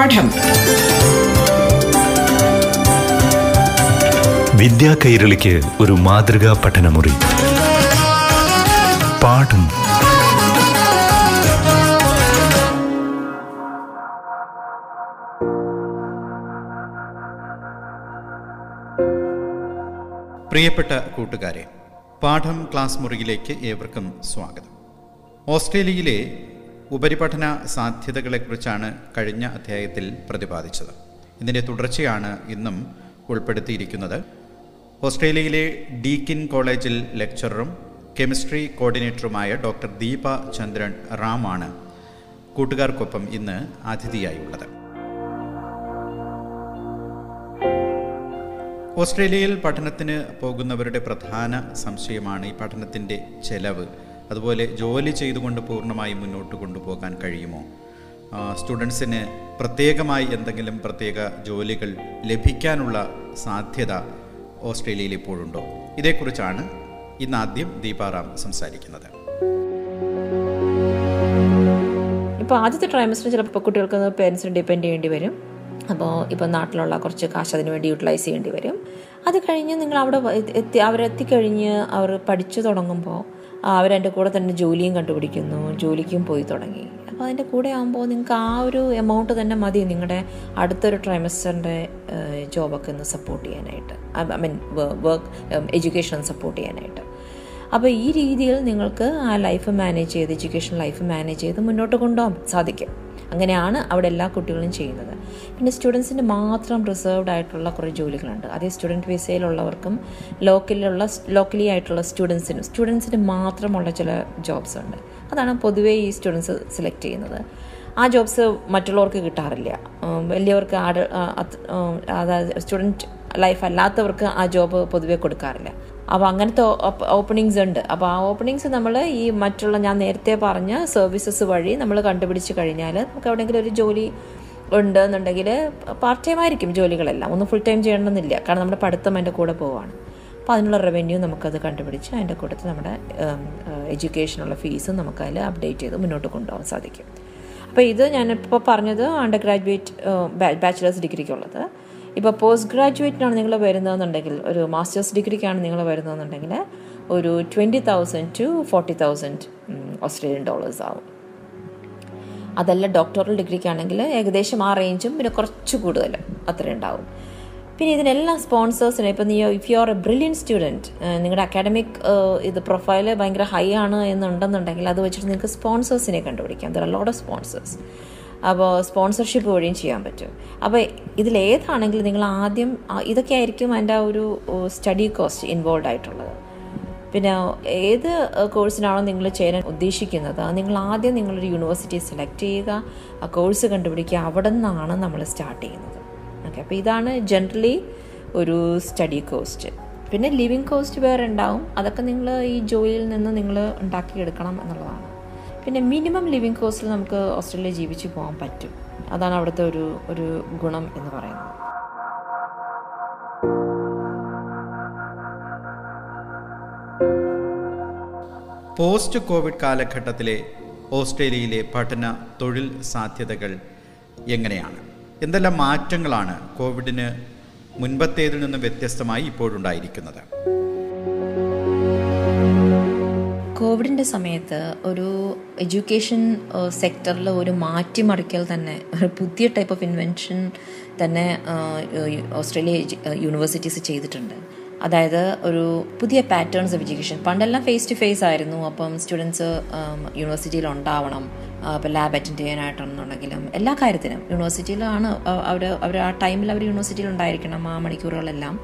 പാഠം. വിദ്യാ കൈരളിക്ക് ഒരു മാതൃകാ പഠനമുറി. പാഠം. പ്രിയപ്പെട്ട കൂട്ടുകാരെ പാഠം ക്ലാസ് മുറിയിലേക്ക് ഏവർക്കും സ്വാഗതം. ഓസ്ട്രേലിയയിലെ ഉപരിപഠന സാധ്യതകളെക്കുറിച്ചാണ് കഴിഞ്ഞ അധ്യായത്തിൽ പ്രതിപാദിച്ചത്. ഇതിന്റെ തുടർച്ചയാണ് ഇന്നും ഉൾപ്പെടുത്തിയിരിക്കുന്നത്. ഓസ്ട്രേലിയയിലെ ഡീക്കിൻ കോളേജിൽ ലെക്ചററും കെമിസ്ട്രി കോർഡിനേറ്ററുമായ ഡോക്ടർ ദീപ ചന്ദ്രൻ റാമാണ് കൂട്ടുകാർക്കൊപ്പം ഇന്ന് അതിഥിയായുള്ളത്. ഓസ്ട്രേലിയയിൽ പഠനത്തിന് പോകുന്നവരുടെ പ്രധാന സംശയമാണ് ഈ പഠനത്തിന്റെ ചെലവ്. അതുപോലെ ജോലി ചെയ്തുകൊണ്ട് പൂർണമായി മുന്നോട്ട് കൊണ്ടുപോകാൻ കഴിയുമോ? സ്റ്റുഡൻസിന് പ്രത്യേകമായി എന്തെങ്കിലും പ്രത്യേക ജോലികൾ ലഭിക്കാനുള്ള സാധ്യത ഓസ്ട്രേലിയയിൽ ഇപ്പോഴുണ്ടോ? ഇതേക്കുറിച്ചാണ് ഇന്ന് ആദ്യം ദീപാറാം സംസാരിക്കുന്നത്. ഇപ്പോൾ ആദ്യത്തെ ട്രൈമസ്റ്റർ ചിലപ്പോൾ കുട്ടികൾക്ക് പേരൻസിന് ഡിപ്പെൻഡ് ചെയ്യേണ്ടി വരും. അപ്പോൾ ഇപ്പോൾ നാട്ടിലുള്ള കുറച്ച് കാശ് അതിന് വേണ്ടി യൂട്ടിലൈസ് ചെയ്യേണ്ടി വരും. അത് കഴിഞ്ഞ് നിങ്ങൾ അവിടെ എത്തി അവരെത്തിക്കഴിഞ്ഞ് അവർ പഠിച്ചു തുടങ്ങുമ്പോൾ അവരെന്റെ കൂടെ തന്നെ ജോലിയും കണ്ടുപിടിക്കുന്നു. ജോലിക്കും പോയി തുടങ്ങി. അപ്പോൾ അതിന്റെ കൂടെ ആകുമ്പോൾ നിങ്ങൾക്ക് ആ ഒരു എമൗണ്ട് തന്നെ മതി. നിങ്ങളുടെ അടുത്തൊരു ട്രൈമസ്റ്ററിന്റെ ജോബൊക്കെ ഒന്ന് സപ്പോർട്ട് ചെയ്യാനായിട്ട്. I mean work education support ചെയ്യാനായിട്ട്. അപ്പോൾ ഈ രീതിയിൽ നിങ്ങൾക്ക് ആ ലൈഫ് മാനേജ് ചെയ്ത് എഡ്യൂക്കേഷൻ ലൈഫ് മാനേജ് ചെയ്ത് മുന്നോട്ട് കൊണ്ടുപോകാൻ സാധിക്കും. അങ്ങനെയാണ് അവിടെ എല്ലാ കുട്ടികളും ചെയ്യുന്നത്. പിന്നെ സ്റ്റുഡൻസിന് മാത്രം റിസർവ്ഡ് ആയിട്ടുള്ള കുറേ ജോലികളുണ്ട്. അതേ സ്റ്റുഡന്റ് വിസയിലുള്ളവർക്കും ലോക്കലിലുള്ള ലോക്കലി ആയിട്ടുള്ള സ്റ്റുഡൻസിനും സ്റ്റുഡൻസിന് മാത്രമുള്ള ചില ജോബ്സ് ഉണ്ട്. അതാണ് പൊതുവേ ഈ സ്റ്റുഡൻസ് സെലക്ട് ചെയ്യുന്നത്. ആ ജോബ്സ് മറ്റുള്ളവർക്ക് കിട്ടാറില്ല. വലിയവർക്ക് അതായത് സ്റ്റുഡന്റ് ലൈഫ് അല്ലാത്തവർക്ക് ആ ജോബ് പൊതുവേ കൊടുക്കാറില്ല. അപ്പോൾ അങ്ങനത്തെ ഓപ്പണിങ്സ് ഉണ്ട്. അപ്പോൾ ആ ഓപ്പണിങ്സ് നമ്മൾ ഈ മറ്റുള്ള ഞാൻ നേരത്തെ പറഞ്ഞ സർവീസസ് വഴി നമ്മൾ കണ്ടുപിടിച്ച് കഴിഞ്ഞാൽ നമുക്ക് എവിടെയെങ്കിലും ഒരു ജോലി ഉണ്ട് എന്നുണ്ടെങ്കിൽ പാർട്ട് ടൈം ആയിരിക്കും ജോലികളെല്ലാം. ഒന്നും ഫുൾ ടൈം ചെയ്യണമെന്നില്ല. കാരണം നമ്മുടെ പഠിത്തം അതിന്റെ കൂടെ പോവാണ്. അപ്പോൾ അതിനുള്ള റവന്യൂ നമുക്കത് കണ്ടുപിടിച്ച് അതിന്റെ കൂട്ടത്തിൽ നമ്മുടെ എഡ്യൂക്കേഷനുള്ള ഫീസും നമുക്കതിൽ അപ്ഡേറ്റ് ചെയ്ത് മുന്നോട്ട് കൊണ്ടുപോകാൻ സാധിക്കും. അപ്പോൾ ഇത് ഞാനിപ്പോൾ പറഞ്ഞത് അണ്ടർ ഗ്രാജുവേറ്റ് ബാച്ചിലേഴ്സ് ഡിഗ്രിക്കുള്ളത് ഇപ്പോൾ പോസ്റ്റ് ഗ്രാജുവേറ്റിനാണ് നിങ്ങൾ വരുന്നതെന്നുണ്ടെങ്കിൽ ഒരു മാസ്റ്റേഴ്സ് ഡിഗ്രിക്കാണ് നിങ്ങൾ വരുന്നതെന്നുണ്ടെങ്കിൽ ഒരു twenty thousand to forty thousand Australian dollars ആവും. അതല്ല ഡോക്ടറൽ ഡിഗ്രിക്കാണെങ്കിൽ ഏകദേശം ആ റേഞ്ചും പിന്നെ കുറച്ച് കൂടുതൽ അത്ര ഉണ്ടാവും. പിന്നെ ഇതിനെല്ലാം സ്പോൺസേഴ്സിന് ഇപ്പം നീ if you are a brilliant student നിങ്ങളുടെ അക്കാഡമിക് ഇത് പ്രൊഫൈൽ ഭയങ്കര ഹൈ ആണ് എന്നുണ്ടെന്നുണ്ടെങ്കിൽ അത് വെച്ചിട്ട് നിങ്ങൾക്ക് സ്പോൺസേഴ്സിനെ കണ്ടുപിടിക്കാം. ദർ ലോട്ട് ഓഫ് സ്പോൺസേഴ്സ് അപ്പോൾ സ്പോൺസർഷിപ്പ് വഴിയും ചെയ്യാൻ പറ്റും. അപ്പോൾ ഇതിലേതാണെങ്കിലും നിങ്ങൾ ആദ്യം ഇതൊക്കെ ആയിരിക്കും അതിന്റെ ഒരു സ്റ്റഡി കോസ്റ്റ് ഇൻവോൾവ് ആയിട്ടുള്ളത്. പിന്നെ ഏത് കോഴ്സിനാണോ നിങ്ങൾ ചേരാൻ ഉദ്ദേശിക്കുന്നത് നിങ്ങൾ ആദ്യം നിങ്ങളൊരു യൂണിവേഴ്സിറ്റി സെലക്ട് ചെയ്യുക ആ കോഴ്സ് കണ്ടുപിടിക്കുക അവിടെ നിന്നാണ് നമ്മൾ സ്റ്റാർട്ട് ചെയ്യുന്നത്. ഓക്കെ അപ്പോൾ ഇതാണ് ജനറലി ഒരു സ്റ്റഡി കോസ്റ്റ് പിന്നെ ലിവിങ് കോസ്റ്റ് വേറെ ഉണ്ടാവും. അതൊക്കെ നിങ്ങൾ ഈ ജോലിയിൽ നിന്ന് നിങ്ങൾ ഉണ്ടാക്കിയെടുക്കണം എന്നുള്ളതാണ്. പിന്നെ മിനിമം ലിവിങ് കോസ്റ്റിൽ നമുക്ക് ഓസ്ട്രേലിയ ജീവിച്ചു പോകാൻ പറ്റും. അതാണ് അവിടുത്തെ ഒരു ഒരു ഗുണം എന്ന് പറയുന്നത്. പോസ്റ്റ് കോവിഡ് കാലഘട്ടത്തിലെ ഓസ്ട്രേലിയയിലെ പഠന തൊഴിൽ സാധ്യതകൾ എങ്ങനെയാണ്? എന്തെല്ലാം മാറ്റങ്ങളാണ് കോവിഡിന് മുൻപത്തേതിൽ നിന്ന് വ്യത്യസ്തമായി ഇപ്പോഴുണ്ടായിരിക്കുന്നത്? കോവിഡിന്റെ സമയത്ത് ഒരു എഡ്യൂക്കേഷൻ സെക്ടറിൽ ഒരു മാറ്റിമറിക്കൽ തന്നെ ഒരു പുതിയ ടൈപ്പ് ഓഫ് ഇൻവെൻഷൻ തന്നെ ഓസ്ട്രേലിയ യൂണിവേഴ്സിറ്റീസ് ചെയ്തിട്ടുണ്ട്. അതായത് ഒരു പുതിയ പാറ്റേൺസ് ഓഫ് എഡ്യൂക്കേഷൻ പണ്ടെല്ലാം ഫേസ് ടു ഫേസ് ആയിരുന്നു. അപ്പം സ്റ്റുഡൻസ് യൂണിവേഴ്സിറ്റിയിൽ ഉണ്ടാവണം. ഇപ്പോൾ ലാബ് അറ്റൻഡ് ചെയ്യാനായിട്ടാണെന്നുണ്ടെങ്കിലും എല്ലാ കാര്യത്തിനും യൂണിവേഴ്സിറ്റിയിലാണ് അവർ അവർ ആ ടൈമിൽ അവർ യൂണിവേഴ്സിറ്റിയിൽ ഉണ്ടായിരിക്കണം ആ മണിക്കൂറുകളെല്ലാം.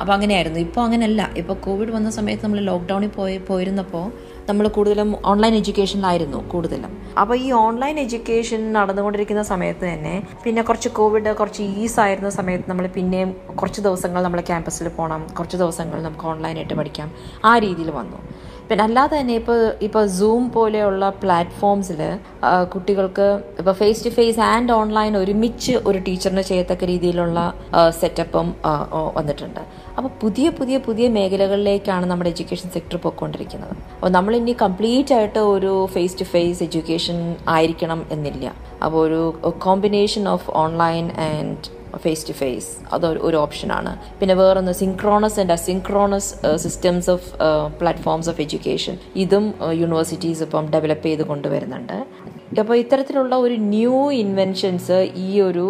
അപ്പോൾ അങ്ങനെയായിരുന്നു. ഇപ്പോൾ അങ്ങനെയല്ല. ഇപ്പോൾ കോവിഡ് വന്ന സമയത്ത് നമ്മൾ ലോക്ക്ഡൗണിൽ പോയി പോയിരുന്നപ്പോൾ നമ്മൾ കൂടുതലും ഓൺലൈൻ എഡ്യൂക്കേഷനിലായിരുന്നു കൂടുതലും. അപ്പോൾ ഈ ഓൺലൈൻ എഡ്യൂക്കേഷൻ നടന്നുകൊണ്ടിരിക്കുന്ന സമയത്ത് തന്നെ പിന്നെ കുറച്ച് കോവിഡ് കുറച്ച് ഈസ് ആയിരുന്ന സമയത്ത് നമ്മൾ പിന്നെയും കുറച്ച് ദിവസങ്ങൾ നമ്മൾ ക്യാമ്പസിൽ പോകണം കുറച്ച് ദിവസങ്ങൾ നമുക്ക് ഓൺലൈനായിട്ട് പഠിക്കാം. ആ രീതിയിൽ വന്നു. പിന്നെ അല്ലാതെ തന്നെ ഇപ്പോൾ ഇപ്പോൾ സൂം പോലെയുള്ള പ്ലാറ്റ്ഫോംസിൽ കുട്ടികൾക്ക് ഇപ്പോൾ face to face and online ഒരുമിച്ച് ഒരു ടീച്ചറിന് ചെയ്യത്തക്ക രീതിയിലുള്ള സെറ്റപ്പും വന്നിട്ടുണ്ട്. അപ്പോൾ പുതിയ പുതിയ പുതിയ മേഖലകളിലേക്കാണ് നമ്മുടെ എഡ്യൂക്കേഷൻ സെക്ടർ പോയിക്കൊണ്ടിരിക്കുന്നത്. അപ്പോൾ നമ്മൾ ഇനി കംപ്ലീറ്റ് ആയിട്ട് ഒരു ഫേസ് ടു ഫേസ് എഡ്യൂക്കേഷൻ ആയിരിക്കണം എന്നില്ല. അപ്പോൾ ഒരു combination of online and face to face അത് ഒരു ഓപ്ഷനാണ് പിന്നെ വേറൊന്ന് synchronous and asynchronous systems of platforms of education ഇതും യൂണിവേഴ്സിറ്റീസ് ഇപ്പം ഡെവലപ്പ് ചെയ്ത് കൊണ്ടുവരുന്നുണ്ട്. അപ്പോൾ ഇത്തരത്തിലുള്ള ഒരു ന്യൂ ഇൻവെൻഷൻസ് ഈ ഒരു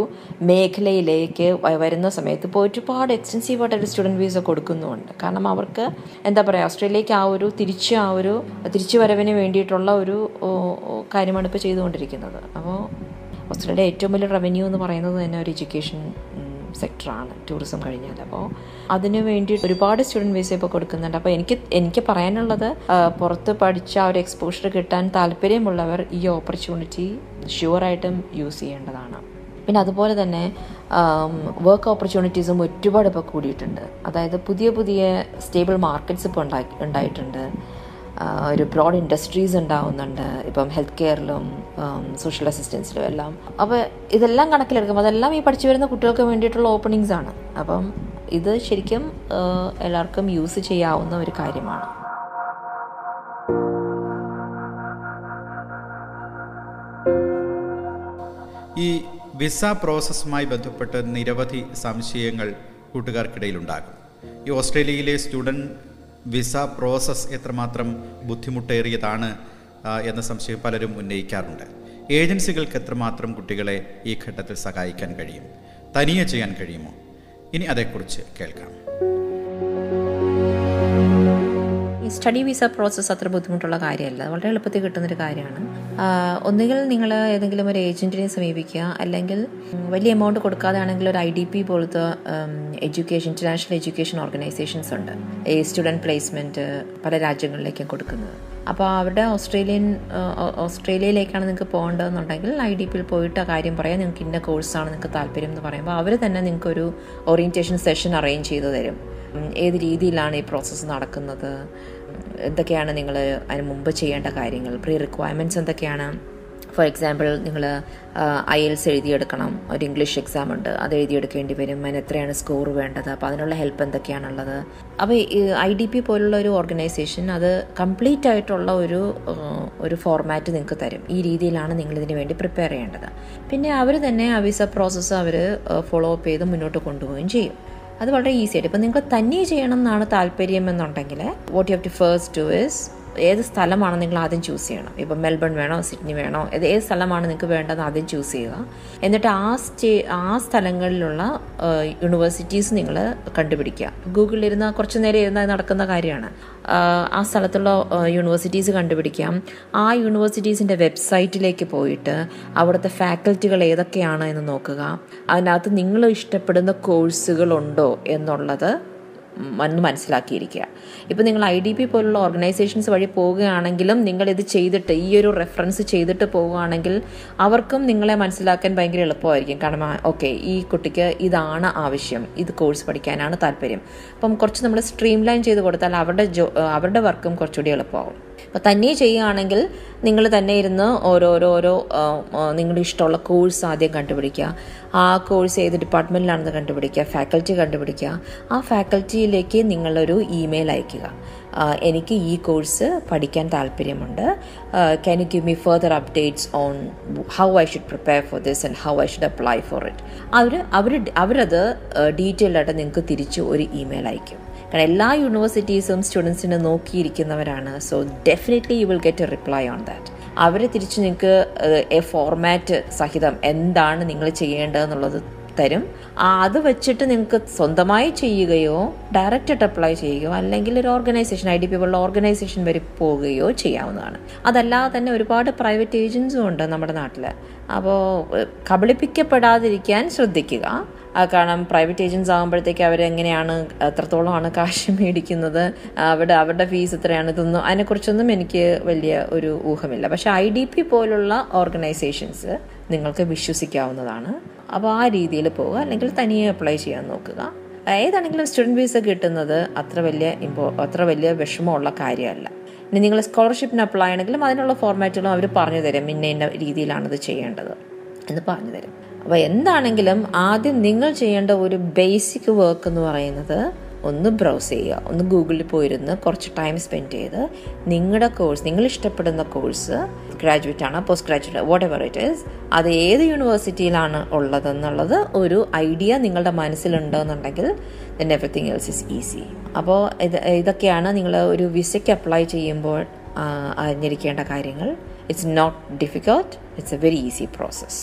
മേഖലയിലേക്ക് വരുന്ന സമയത്ത് ഇപ്പോൾ ഒരുപാട് എക്സ്റ്റൻസീവായിട്ട് സ്റ്റുഡന്റ് വീസ കൊടുക്കുന്നുമുണ്ട്. കാരണം അവർക്ക് എന്താ പറയുക ഓസ്ട്രേലിയക്ക് ആ ഒരു തിരിച്ച് ആ ഒരു തിരിച്ചു വരവിന് വേണ്ടിയിട്ടുള്ള ഒരു കാര്യമാണ് ഇപ്പോൾ ചെയ്തുകൊണ്ടിരിക്കുന്നത്. അപ്പോൾ ഓസ്ട്രേലിയ ഏറ്റവും വലിയ റവന്യൂ എന്ന് പറയുന്നത് തന്നെ ഒരു എഡ്യൂക്കേഷൻ സെക്ടറാണ് ടൂറിസം കഴിഞ്ഞാൽ അപ്പോൾ അതിനു വേണ്ടി ഒരുപാട് സ്റ്റുഡന്റ് വിസ ഇപ്പോൾ കൊടുക്കുന്നുണ്ട്. അപ്പോൾ എനിക്ക് എനിക്ക് പറയാനുള്ളത് പുറത്ത് പഠിച്ച ഒരു എക്സ്പോഷർ കിട്ടാൻ താല്പര്യമുള്ളവർ ഈ ഓപ്പർച്യൂണിറ്റി ഷുവറായിട്ടും യൂസ് ചെയ്യേണ്ടതാണ്. പിന്നെ അതുപോലെ തന്നെ വർക്ക് ഓപ്പർച്യൂണിറ്റീസും ഒരുപാട് ഇപ്പോൾ കൂടിയിട്ടുണ്ട്. അതായത് പുതിയ പുതിയ സ്റ്റേബിൾ മാർക്കറ്റ്സ് ഇപ്പോൾ ഉണ്ടായി ഉണ്ടായിട്ടുണ്ട്. ഒരു ബ്രോഡ് ഇൻഡസ്ട്രീസ് ഉണ്ടാവുന്നുണ്ട്. ഇപ്പം ഹെൽത്ത് കെയറിലും സോഷ്യൽ അസിസ്റ്റൻസിലും എല്ലാം. അപ്പോൾ ഇതെല്ലാം കണക്കിലെടുക്കുമ്പോൾ അതെല്ലാം ഈ പഠിച്ചു വരുന്ന കുട്ടികൾക്ക് വേണ്ടിയിട്ടുള്ള ഓപ്പണിങ്സ് ആണ്. അപ്പം ഇത് ശരിക്കും എല്ലാവർക്കും യൂസ് ചെയ്യാവുന്ന ഒരു കാര്യമാണ്. ഈ വിസ പ്രോസസ്സുമായി ബന്ധപ്പെട്ട് നിരവധി സംശയങ്ങൾ കൂട്ടുകാർക്കിടയിലുണ്ടാകും. ഈ ഓസ്ട്രേലിയയിലെ സ്റ്റുഡന്റ് വിസ പ്രോസസ് എത്രമാത്രം ബുദ്ധിമുട്ടേറിയതാണ് എന്ന സംശയം പലരും ഉന്നയിക്കാറുണ്ട്. ഏജൻസികൾക്ക് എത്രമാത്രം കുട്ടികളെ ഈ ഘട്ടത്തിൽ സഹായിക്കാൻ കഴിയും? തനിയെ ചെയ്യാൻ കഴിയുമോ? ഇനി അതേക്കുറിച്ച് കേൾക്കാം. ഈ സ്റ്റഡി വിസ പ്രോസസ്സ് അത്ര ബുദ്ധിമുട്ടുള്ള കാര്യമല്ല. വളരെ എളുപ്പത്തിൽ കിട്ടുന്നൊരു കാര്യമാണ്. ഒന്നുകിൽ നിങ്ങൾ ഏതെങ്കിലും ഒരു ഏജന്റിനെ സമീപിക്കുക. അല്ലെങ്കിൽ വലിയ എമൗണ്ട് കൊടുക്കാതെ ആണെങ്കിൽ ഒരു ഐ ഡി പി പോലത്തെ എഡ്യൂക്കേഷൻ ഇന്റർനാഷണൽ എഡ്യൂക്കേഷൻ ഓർഗനൈസേഷൻസ് ഉണ്ട്. ഈ സ്റ്റുഡന്റ് പ്ലേസ്മെന്റ് പല രാജ്യങ്ങളിലേക്കും കൊടുക്കുന്നത്. അപ്പോൾ അവരുടെ ഓസ്ട്രേലിയൻ ഓസ്ട്രേലിയയിലേക്കാണ് നിങ്ങൾക്ക് പോകേണ്ടതെന്നുണ്ടെങ്കിൽ ഐ ഡി പിയിൽ പോയിട്ട് ആ കാര്യം പറയാം. നിങ്ങൾക്ക് ഇന്ന കോഴ്സാണ് നിങ്ങൾക്ക് താല്പര്യം എന്ന് പറയുമ്പോൾ അവർ തന്നെ നിങ്ങൾക്കൊരു ഓറിയന്റേഷൻ സെഷൻ അറേഞ്ച് ചെയ്തു തരും. ഏത് രീതിയിലാണ് ഈ പ്രോസസ്സ് നടക്കുന്നത്? എന്തൊക്കെയാണ് നിങ്ങൾ അതിന് മുമ്പ് ചെയ്യേണ്ട കാര്യങ്ങൾ? പ്രീ റിക്വയർമെന്റ്സ് എന്തൊക്കെയാണ്? ഫോർ എക്സാമ്പിൾ നിങ്ങൾ ഐ എൽസ് എഴുതിയെടുക്കണം. ഒരു ഇംഗ്ലീഷ് എക്സാം ഉണ്ട്. അത് എഴുതിയെടുക്കേണ്ടി വരും. അതിന് എത്രയാണ് സ്കോർ വേണ്ടത്? അപ്പോൾ അതിനുള്ള ഹെൽപ്പ് എന്തൊക്കെയാണുള്ളത്? അപ്പോൾ ഐ ഡി പി പോലുള്ള ഒരു ഓർഗനൈസേഷൻ അത് കംപ്ലീറ്റ് ആയിട്ടുള്ള ഒരു ഒരു ഫോർമാറ്റ് നിങ്ങൾക്ക് തരും. ഈ രീതിയിലാണ് നിങ്ങൾ ഇതിന് വേണ്ടി പ്രിപ്പയർ ചെയ്യേണ്ടത്. പിന്നെ അവർ തന്നെ ആ വിസ പ്രോസസ്സ് അവർ ഫോളോ അപ്പ് ചെയ്ത് മുന്നോട്ട് കൊണ്ടുപോവുകയും ചെയ്യും. അത് വളരെ ഈസി ആയിട്ട്. ഇപ്പം നിങ്ങൾ തന്നെ ചെയ്യണം എന്നാണ് താല്പര്യം എന്നുണ്ടെങ്കിൽ what you have to first to is ഏത് സ്ഥലമാണ് നിങ്ങൾ ആദ്യം ചൂസ് ചെയ്യണം? ഇപ്പം മെൽബൺ വേണോ സിഡ്നി വേണോ? ഏത് ഏത് സ്ഥലമാണ് നിങ്ങൾക്ക് വേണ്ടതെന്ന് ആദ്യം ചൂസ് ചെയ്യുക. എന്നിട്ട് ആ സ്റ്റേ ആ സ്ഥലങ്ങളിലുള്ള യൂണിവേഴ്സിറ്റീസ് നിങ്ങൾ കണ്ടുപിടിക്കുക. ഗൂഗിളിൽ ഇരുന്ന് കുറച്ച് നേരം ഇരുന്ന് നടക്കുന്ന കാര്യമാണ്. ആ സ്ഥലത്തുള്ള യൂണിവേഴ്സിറ്റീസ് കണ്ടുപിടിക്കാം. ആ യൂണിവേഴ്സിറ്റീസിന്റെ വെബ്സൈറ്റിലേക്ക് പോയിട്ട് അവിടുത്തെ ഫാക്കൽറ്റികൾ ഏതൊക്കെയാണ് എന്ന് നോക്കുക. അതിനകത്ത് നിങ്ങൾ ഇഷ്ടപ്പെടുന്ന കോഴ്സുകളുണ്ടോ എന്നുള്ളത് ഒന്ന് മനസ്സിലാക്കിയിരിക്കുക. ഇപ്പോൾ നിങ്ങൾ ഐ ഡി പി പോലുള്ള ഓർഗനൈസേഷൻസ് വഴി പോവുകയാണെങ്കിലും നിങ്ങൾ ഇത് ചെയ്തിട്ട് ഈ ഒരു റെഫറൻസ് ചെയ്തിട്ട് പോവുകയാണെങ്കിൽ അവർക്കും നിങ്ങളെ മനസ്സിലാക്കാൻ ഭയങ്കര എളുപ്പമായിരിക്കും. കാരണം ഓക്കെ ഈ കുട്ടിക്ക് ഇതാണ് ആവശ്യം. ഇത് കോഴ്സ് പഠിക്കാനാണ് താല്പര്യം. അപ്പം കുറച്ച് നമ്മൾ സ്ട്രീം ലൈൻ ചെയ്ത് കൊടുത്താൽ അവരുടെ ജോ അവരുടെ വർക്കും കുറച്ചുകൂടി എളുപ്പമാവും. അപ്പോൾ തന്നെ ചെയ്യുകയാണെങ്കിൽ നിങ്ങൾ തന്നെ ഇരുന്ന് ഓരോരോ ഓരോ നിങ്ങളുടെ ഇഷ്ടമുള്ള കോഴ്സ് ആദ്യം കണ്ടുപിടിക്കുക. ആ കോഴ്സ് ഏത് ഡിപ്പാർട്ട്മെന്റിലാണെന്ന് കണ്ടുപിടിക്കുക. ഫാക്കൽറ്റി കണ്ടുപിടിക്കുക. ആ ഫാക്കൽറ്റിയിലേക്ക് നിങ്ങളൊരു ഇമെയിൽ അയക്കുക എനിക്ക് ഈ കോഴ്സ് പഠിക്കാൻ താല്പര്യമുണ്ട്. Can you give me further updates on how I should prepare for this and how I should apply for it അവർ അവർ അവരത് ഡീറ്റെയിൽഡായിട്ട് നിങ്ങൾക്ക് തിരിച്ച് ഒരു ഇമെയിൽ അയക്കും കാരണം എല്ലാ യൂണിവേഴ്സിറ്റീസും സ്റ്റുഡൻസിനെ നോക്കിയിരിക്കുന്നവരാണ്. So definitely you will get a reply on that അവരെ തിരിച്ച് നിങ്ങൾക്ക് എ ഫോർമാറ്റ് സഹിതം എന്താണ് നിങ്ങൾ ചെയ്യേണ്ടതെന്നുള്ളത് തരും. അത് വെച്ചിട്ട് നിങ്ങൾക്ക് സ്വന്തമായി ചെയ്യുകയോ ഡയറക്റ്റായിട്ട് അപ്ലൈ ചെയ്യുകയോ അല്ലെങ്കിൽ ഒരു ഓർഗനൈസേഷൻ ഐ ഡി പി പോലുള്ള ഓർഗനൈസേഷൻ വരെ പോവുകയോ ചെയ്യാവുന്നതാണ്. അതല്ലാതെ തന്നെ ഒരുപാട് പ്രൈവറ്റ് ഏജൻസും ഉണ്ട് നമ്മുടെ നാട്ടിൽ അപ്പോൾ കബളിപ്പിക്കപ്പെടാതിരിക്കാൻ ശ്രദ്ധിക്കുക. കാരണം പ്രൈവറ്റ് ഏജൻസ് ആകുമ്പോഴത്തേക്ക് അവരെങ്ങനെയാണ് എത്രത്തോളമാണ് കാശ് മേടിക്കുന്നത് അവിടെ അവരുടെ ഫീസ് എത്രയാണ് ഇതൊന്നും അതിനെക്കുറിച്ചൊന്നും എനിക്ക് വലിയ ഒരു ഊഹമില്ല. പക്ഷെ ഐ ഡി പി പോലുള്ള ഓർഗനൈസേഷൻസ് നിങ്ങൾക്ക് വിശ്വസിക്കാവുന്നതാണ്. അപ്പോൾ ആ രീതിയിൽ പോവുക അല്ലെങ്കിൽ തനിയെ അപ്ലൈ ചെയ്യാൻ നോക്കുക. ഏതാണെങ്കിലും സ്റ്റുഡന്റ് വിസ കിട്ടുന്നത് അത്ര വലിയ ഇമ്പോ അത്ര വലിയ വിഷമമുള്ള കാര്യമല്ല. ഇനി നിങ്ങൾ സ്കോളർഷിപ്പിന് അപ്ലൈ ആണെങ്കിലും അതിനുള്ള ഫോർമാറ്റുകളും അവർ പറഞ്ഞു തരും ഇന്ന ഇന്ന രീതിയിലാണ് ഇത് ചെയ്യേണ്ടത് എന്ന് പറഞ്ഞു തരും. അപ്പോൾ എന്താണെങ്കിലും ആദ്യം നിങ്ങൾ ചെയ്യേണ്ട ഒരു ബേസിക് വർക്ക് എന്ന് പറയുന്നത് ഒന്ന് ബ്രൗസ് ചെയ്യുക. ഒന്ന് ഗൂഗിളിൽ പോയിരുന്ന് കുറച്ച് ടൈം സ്പെൻഡ് ചെയ്ത് നിങ്ങളുടെ കോഴ്സ് നിങ്ങൾ ഇഷ്ടപ്പെടുന്ന കോഴ്സ് ഗ്രാജുവേറ്റ് ആണ് post graduate whatever it is അത് ഏത് യൂണിവേഴ്സിറ്റിയിലാണ് ഉള്ളതെന്നുള്ളത് ഒരു ഐഡിയ നിങ്ങളുടെ മനസ്സിലുണ്ടെന്നുണ്ടെങ്കിൽ then everything else is easy അപ്പോൾ ഇത് ഇതൊക്കെയാണ് നിങ്ങൾ ഒരു വിസയ്ക്ക് അപ്ലൈ ചെയ്യുമ്പോൾ അറിഞ്ഞിരിക്കേണ്ട കാര്യങ്ങൾ. It's not difficult it's a very easy process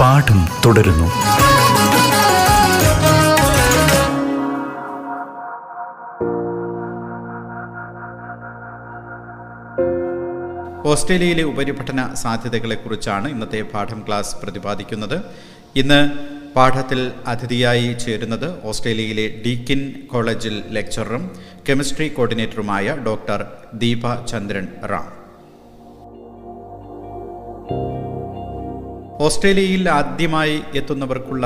പാഠം തുടരുന്നു. ഓസ്ട്രേലിയയിലെ ഉപരിപഠന സാധ്യതകളെക്കുറിച്ചാണ് ഇന്നത്തെ പാഠം ക്ലാസ് പ്രതിപാദിക്കുന്നത്. ഇന്ന് പാഠത്തിൽ അതിഥിയായി ചേരുന്നത് ഓസ്ട്രേലിയയിലെ ഡീക്കിൻ കോളേജിൽ ലെക്ചററും കെമിസ്ട്രി കോർഡിനേറ്ററുമായ ഡോക്ടർ ദീപ ചന്ദ്രൻ റാം. ഓസ്ട്രേലിയയിൽ ആദ്യമായി എത്തുന്നവർക്കുള്ള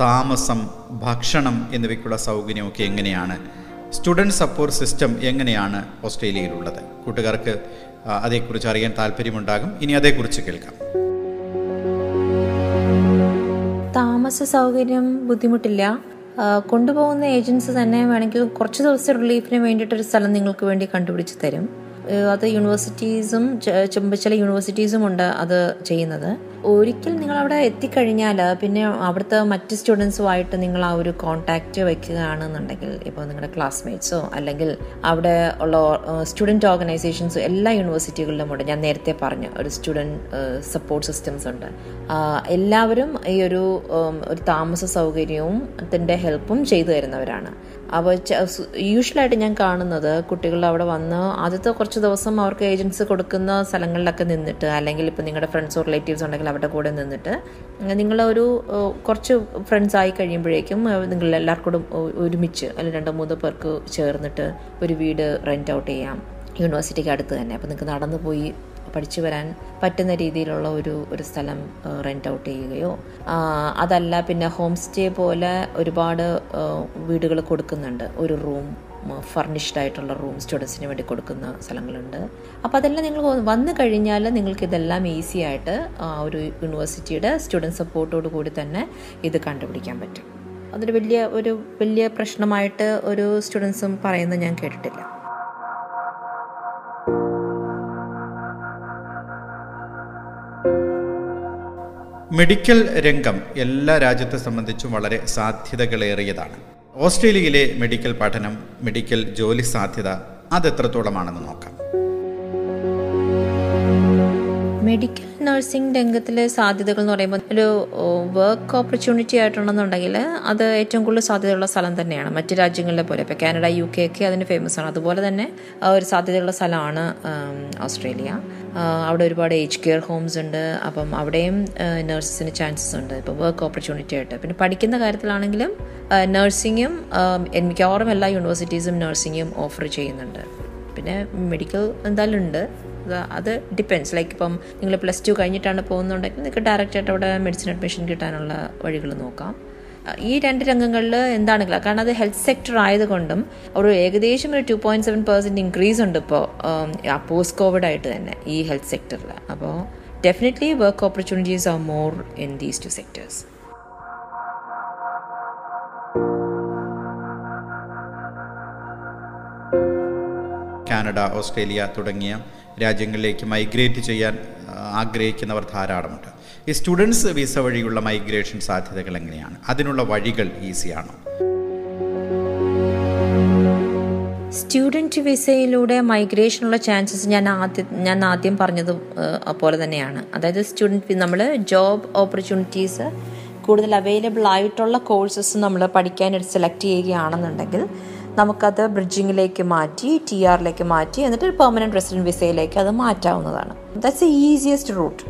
താമസം ഭക്ഷണം എന്നിവയ്ക്കുള്ള സൗകര്യമൊക്കെ എങ്ങനെയാണ്? സ്റ്റുഡന്റ് സപ്പോർട്ട് സിസ്റ്റം എങ്ങനെയാണ് ഓസ്ട്രേലിയയിലുള്ളത്? കൂട്ടുകാർക്ക് അതേക്കുറിച്ച് അറിയാൻ താല്പര്യമുണ്ടാകും. ഇനി അതേക്കുറിച്ച് കേൾക്കാം. താമസ സൗകര്യം ബുദ്ധിമുട്ടില്ല. കൊണ്ടുപോകുന്ന ഏജൻസി തന്നെ വേണമെങ്കിൽ കുറച്ച് ദിവസം റിലീഫിന് വേണ്ടിയിട്ടൊരു സ്ഥലം നിങ്ങൾക്ക് വേണ്ടി കണ്ടുപിടിച്ച് തരും. അത് യൂണിവേഴ്സിറ്റീസും ചില യൂണിവേഴ്സിറ്റീസും ഉണ്ട് അത് ചെയ്യുന്നത്. ഒരിക്കൽ നിങ്ങൾ അവിടെ എത്തിക്കഴിഞ്ഞാൽ പിന്നെ അവിടുത്തെ മറ്റ് സ്റ്റുഡൻസുമായിട്ട് നിങ്ങൾ ആ ഒരു കോണ്ടാക്റ്റ് വെക്കുകയാണെന്നുണ്ടെങ്കിൽ ഇപ്പോൾ നിങ്ങളുടെ ക്ലാസ്മേറ്റ്സോ അല്ലെങ്കിൽ അവിടെ ഉള്ള സ്റ്റുഡന്റ് ഓർഗനൈസേഷൻസോ എല്ലാ യൂണിവേഴ്സിറ്റികളിലും ഉണ്ട്. ഞാൻ നേരത്തെ പറഞ്ഞു ഒരു സ്റ്റുഡന്റ് സപ്പോർട്ട് സിസ്റ്റംസ് ഉണ്ട്. എല്ലാവരും ഈ ഒരു ഒരു താമസ സൗകര്യവും അതിന്റെ ഹെൽപ്പും ചെയ്തു തരുന്നവരാണ്. അപ്പോൾ യൂഷ്വലായിട്ട് ഞാൻ കാണുന്നത് കുട്ടികൾ അവിടെ വന്ന് ആദ്യത്തെ കുറച്ച് ദിവസം അവർക്ക് ഏജൻസി കൊടുക്കുന്ന സ്ഥലങ്ങളിലൊക്കെ നിന്നിട്ട് അല്ലെങ്കിൽ ഇപ്പോൾ നിങ്ങളുടെ ഫ്രണ്ട്സോ റിലേറ്റീവ്സ് ഉണ്ടെങ്കിൽ അവരുടെ കൂടെ നിന്നിട്ട് നിങ്ങളൊരു കുറച്ച് ഫ്രണ്ട്സ് ആയി കഴിയുമ്പോഴേക്കും നിങ്ങൾ എല്ലാവർക്കും ഒരുമിച്ച് അല്ലെങ്കിൽ രണ്ടോ മൂന്നോ പേർക്ക് ചേർന്നിട്ട് ഒരു വീട് റെന്റ് ഔട്ട് ചെയ്യാം. യൂണിവേഴ്സിറ്റിക്ക് അടുത്ത് തന്നെ. അപ്പോൾ നിങ്ങൾക്ക് നടന്നു പോയി പഠിച്ചു വരാൻ പറ്റുന്ന രീതിയിലുള്ള ഒരു ഒരു സ്ഥലം റെന്റ് ഔട്ട് ചെയ്യുകയോ അതല്ല പിന്നെ ഹോം സ്റ്റേ പോലെ ഒരുപാട് വീടുകൾ കൊടുക്കുന്നുണ്ട്. ഒരു റൂം ഫർണിഷ്ഡ് ആയിട്ടുള്ള റൂം സ്റ്റുഡൻസിന് വേണ്ടി കൊടുക്കുന്ന സ്ഥലങ്ങളുണ്ട്. അപ്പോൾ അതെല്ലാം നിങ്ങൾ വന്നു കഴിഞ്ഞാൽ നിങ്ങൾക്ക് ഇതെല്ലാം ഈസി ആയിട്ട് ഒരു യൂണിവേഴ്സിറ്റിയുടെ സ്റ്റുഡന്റ് സപ്പോർട്ടോട് കൂടി തന്നെ ഇത് കണ്ടുപിടിക്കാൻ പറ്റും. അതൊരു വലിയ ഒരു വലിയ പ്രശ്നമായിട്ട് ഒരു സ്റ്റുഡൻസും പറയുന്നത് ഞാൻ കേട്ടിട്ടില്ല. മെഡിക്കൽ രംഗം എല്ലാ രാജ്യത്തെ സംബന്ധിച്ചും വളരെ സാധ്യതകളേറിയതാണ്. ഓസ്ട്രേലിയയിലെ മെഡിക്കൽ പഠനം മെഡിക്കൽ ജോലി സാധ്യത അതെത്രത്തോളമാണെന്ന് നോക്കാം. മെഡിക്കൽ നഴ്സിംഗ് രംഗത്തിലെ സാധ്യതകൾ എന്ന് പറയുമ്പോൾ ഒരു വർക്ക് ഓപ്പർച്യൂണിറ്റി ആയിട്ടുണ്ടെന്നുണ്ടെങ്കിൽ അത് ഏറ്റവും കൂടുതൽ സാധ്യതയുള്ള സ്ഥലം തന്നെയാണ്. മറ്റ് രാജ്യങ്ങളിലെ പോലെ ഇപ്പോൾ കാനഡ യു കെ ഒക്കെ അതിന് ഫേമസ് ആണ്. അതുപോലെ തന്നെ ഒരു സാധ്യതയുള്ള സ്ഥലമാണ് ഓസ്ട്രേലിയ. അവിടെ ഒരുപാട് ഏജ് കെയർ ഹോംസ് ഉണ്ട്. അപ്പം അവിടെയും നഴ്സസിന് ചാൻസസ് ഉണ്ട്. ഇപ്പോൾ വർക്ക് ഓപ്പർച്യൂണിറ്റി ആയിട്ട്. പിന്നെ പഠിക്കുന്ന കാര്യത്തിലാണെങ്കിലും നഴ്സിങ്ങും മിക്കവാറും എല്ലാ യൂണിവേഴ്സിറ്റീസും നഴ്സിങ്ങും ഓഫർ ചെയ്യുന്നുണ്ട്. പിന്നെ മെഡിക്കൽ എന്തായാലും ഉണ്ട്. അത് അത് ഡിപ്പെൻസ് ലൈക്ക് ഇപ്പം നിങ്ങൾ പ്ലസ് ടു കഴിഞ്ഞിട്ടാണ് പോകുന്നുണ്ടെങ്കിൽ നിങ്ങൾക്ക് ഡയറക്റ്റായിട്ട് അവിടെ മെഡിസിൻ അഡ്മിഷൻ കിട്ടാനുള്ള വഴികൾ നോക്കാം. ഈ രണ്ട് രംഗങ്ങളിൽ എന്താണെങ്കിലും കാരണം അത് ഹെൽത്ത് സെക്ടർ ആയതുകൊണ്ടും ഒരു ഏകദേശം ഒരു two point seven percent increase ഉണ്ട് ഇപ്പോൾ പോസ്റ്റ് കോവിഡ് ആയിട്ട് തന്നെ ഈ ഹെൽത്ത് സെക്ടറിൽ അപ്പോൾ definitely work opportunities are more in these two sectors Canada Australia തുടങ്ങിയ രാജ്യങ്ങളിലേക്ക് മൈഗ്രേറ്റ് ചെയ്യാൻ ആഗ്രഹിക്കുന്നവർ ധാരാളമുണ്ട്. ഈ സ്റ്റുഡൻസ് വിസ വഴിയുള്ള മൈഗ്രേഷൻ സാധ്യതകൾ എങ്ങനെയാണ്? അതിനുള്ള വഴികൾ ഈസിയാണോ? സ്റ്റുഡന്റ് വിസയിലൂടെ മൈഗ്രേഷനുള്ള ചാൻസസ് ഞാൻ ആദ്യം ഞാൻ ആദ്യം പറഞ്ഞത് പോലെ തന്നെയാണ്. അതായത് സ്റ്റുഡന്റ് നമ്മൾ ജോബ് ഓപ്പർച്യൂണിറ്റീസ് കൂടുതൽ അവൈലബിൾ ആയിട്ടുള്ള കോഴ്സസ് നമ്മൾ പഠിക്കാനായിട്ട് സെലക്ട് ചെയ്യുകയാണെന്നുണ്ടെങ്കിൽ നമുക്കത് ബ്രിഡ്ജിങ്ങിലേക്ക് മാറ്റി ടി ആറിലേക്ക് മാറ്റി എന്നിട്ട് ഒരു പെർമനന്റ് റെസിഡന്റ് വിസയിലേക്ക് അത് മാറ്റാവുന്നതാണ്. That's a easiest route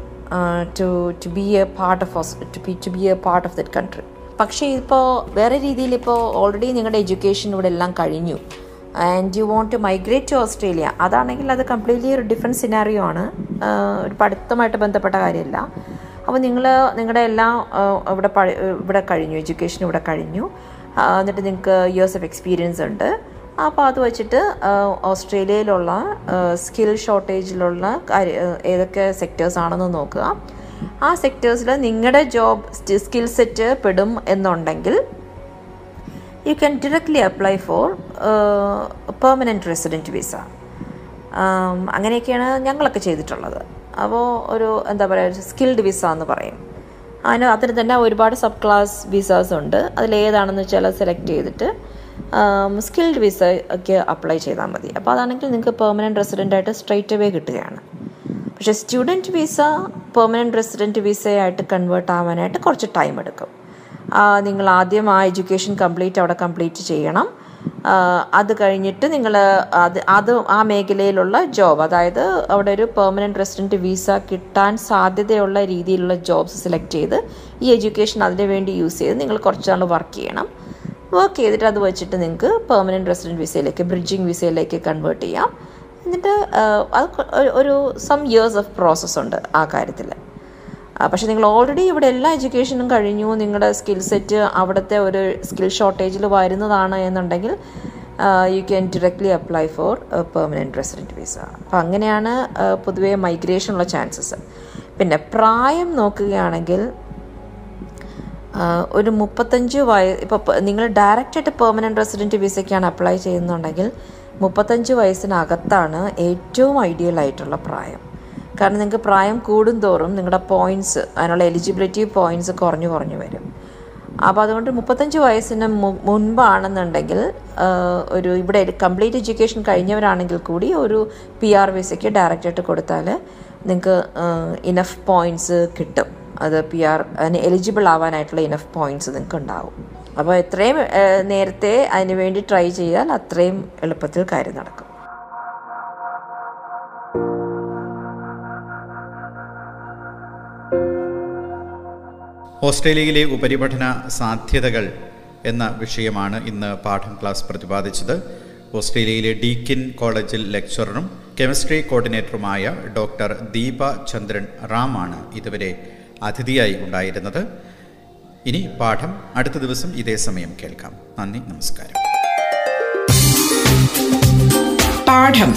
to to be a part of to be to be a part of that country പക്ഷേ ഇപ്പോൾ വേറെ രീതിയിൽ ഇപ്പോൾ ഓൾറെഡി നിങ്ങളുടെ എഡ്യൂക്കേഷൻ ഇവിടെ എല്ലാം കഴിഞ്ഞു. And you want to migrate to Australia അതാണെങ്കിൽ അത് കംപ്ലീറ്റ്ലി ഒരു ഡിഫറെന്റ് സിനാറിയോ ആണ്. ഒരു പഠിത്തമായിട്ട് ബന്ധപ്പെട്ട കാര്യമല്ല. അപ്പോൾ നിങ്ങൾ നിങ്ങളുടെ എല്ലാം ഇവിടെ ഇവിടെ കഴിഞ്ഞു എഡ്യൂക്കേഷൻ ഇവിടെ കഴിഞ്ഞു. എന്നിട്ട് നിങ്ങൾക്ക് ഇയേഴ്സ് ഓഫ് എക്സ്പീരിയൻസ് ഉണ്ട്. അപ്പോൾ അത് വെച്ചിട്ട് ഓസ്ട്രേലിയയിലുള്ള സ്കിൽ ഷോർട്ടേജിലുള്ള കാര്യ ഏതൊക്കെ സെക്ടേഴ്സ് ആണെന്ന് നോക്കുക. ആ സെക്ടേഴ്സിൽ നിങ്ങളുടെ ജോബ് സ്കിൽ സെറ്റ് പെടും എന്നുണ്ടെങ്കിൽ you can directly apply for permanent resident visa അങ്ങനെയൊക്കെയാണ് ഞങ്ങളൊക്കെ ചെയ്തിട്ടുള്ളത്. അപ്പോൾ ഒരു എന്താ പറയുക സ്കിൽഡ് വിസ എന്ന് പറയും. അതിന് അതിന് തന്നെ ഒരുപാട് സബ് ക്ലാസ് വിസാസ് ഉണ്ട്. അതിലേതാണെന്ന് വെച്ചാൽ സെലക്ട് ചെയ്തിട്ട് സ്കിൽഡ് വിസ ഒക്കെ അപ്ലൈ ചെയ്താൽ മതി. അപ്പോൾ അതാണെങ്കിൽ നിങ്ങൾക്ക് പെർമനന്റ് റെസിഡന്റ് ആയിട്ട് സ്ട്രൈറ്റ് അവേ കിട്ടുകയാണ്. പക്ഷേ സ്റ്റുഡന്റ് വിസ പെർമനന്റ് റെസിഡന്റ് വിസയായിട്ട് കൺവേർട്ട് ആവാനായിട്ട് കുറച്ച് ടൈം എടുക്കും. നിങ്ങൾ ആദ്യം ആ എഡ്യൂക്കേഷൻ കംപ്ലീറ്റ് അവിടെ കംപ്ലീറ്റ് ചെയ്യണം. അത് കഴിഞ്ഞിട്ട് നിങ്ങൾ അത് അത് ആ മേഖലയിലുള്ള ജോബ് അതായത് അവിടെ ഒരു പെർമനന്റ് റെസിഡന്റ് വിസ കിട്ടാൻ സാധ്യതയുള്ള രീതിയിലുള്ള ജോബ്സ് സെലക്ട് ചെയ്ത് ഈ എഡ്യൂക്കേഷൻ അതിന് വേണ്ടി യൂസ് ചെയ്ത് നിങ്ങൾ കുറച്ച് നാൾ വർക്ക് ചെയ്യണം. വർക്ക് ചെയ്തിട്ട് അത് വെച്ചിട്ട് നിങ്ങൾക്ക് പെർമനന്റ് റെസിഡന്റ് വിസയിലേക്ക് ബ്രിഡ്ജിങ് വിസയിലേക്ക് കൺവേർട്ട് ചെയ്യാം. എന്നിട്ട് അത് ഒരു സം ഇയേഴ്സ് ഓഫ് പ്രോസസ്സുണ്ട് ആ കാര്യത്തിൽ പക്ഷേ നിങ്ങൾ ഓൾറെഡി ഇവിടെ എല്ലാ എഡ്യൂക്കേഷനും കഴിഞ്ഞു. നിങ്ങളുടെ സ്കിൽ സെറ്റ് അവിടുത്തെ ഒരു സ്കിൽ ഷോർട്ടേജിൽ വരുന്നതാണ് എന്നുണ്ടെങ്കിൽ you can directly apply for permanent resident visa അപ്പം അങ്ങനെയാണ് പൊതുവേ മൈഗ്രേഷനുള്ള ചാൻസസ് പിന്നെ പ്രായം നോക്കുകയാണെങ്കിൽ ഒരു മുപ്പത്തഞ്ച് വയ ഇപ്പോൾ നിങ്ങൾ ഡയറക്റ്റായിട്ട് പെർമനന്റ് റെസിഡന്റ് വിസയ്ക്കാണ് അപ്ലൈ ചെയ്യുന്നുണ്ടെങ്കിൽ മുപ്പത്തഞ്ച് വയസ്സിനകത്താണ് ഏറ്റവും ഐഡിയൽ ആയിട്ടുള്ള പ്രായം. കാരണം നിങ്ങൾക്ക് പ്രായം കൂടും തോറും നിങ്ങളുടെ പോയിന്റ്സ് അതിനുള്ള എലിജിബിലിറ്റി പോയിന്റ്സ് കുറഞ്ഞു കുറഞ്ഞു വരും. അപ്പോൾ അതുകൊണ്ട് മുപ്പത്തഞ്ച് വയസ്സിന് മുൻപാണെന്നുണ്ടെങ്കിൽ ഒരു ഇവിടെ കംപ്ലീറ്റ് എഡ്യൂക്കേഷൻ കഴിഞ്ഞവരാണെങ്കിൽ കൂടി ഒരു പി ആർ വിസയ്ക്ക് ഡയറക്റ്റായിട്ട് കൊടുത്താൽ നിങ്ങൾക്ക് ഇനഫ് പോയിന്റ്സ് കിട്ടും. അത് പി ആർ അതിന് എലിജിബിൾ ആവാനായിട്ടുള്ള ഇനഫ് പോയിന്റ്സ് നിങ്ങൾക്ക് ഉണ്ടാവും. അപ്പോൾ എത്രയും നേരത്തെ അതിന് വേണ്ടി ട്രൈ ചെയ്താൽ അത്രയും എളുപ്പത്തിൽ കാര്യം നടക്കും. ഓസ്ട്രേലിയയിലെ ഉപരിപഠന സാധ്യതകൾ എന്ന വിഷയമാണ് ഇന്ന് പാഠം ക്ലാസ് പ്രതിപാദിച്ചത്. ഓസ്ട്രേലിയയിലെ ഡീക്കിൻ കോളേജിൽ ലെക്ചററും കെമിസ്ട്രി കോർഡിനേറ്ററുമായ ഡോക്ടർ ദീപ ചന്ദ്രൻ റാമാണ് ഇതുവരെ അതിഥിയായി ഉണ്ടായിരുന്നത്. ഇനി പാഠം അടുത്ത ദിവസം ഇതേ സമയം കേൾക്കാം. നന്ദി നമസ്കാരം. പാഠം.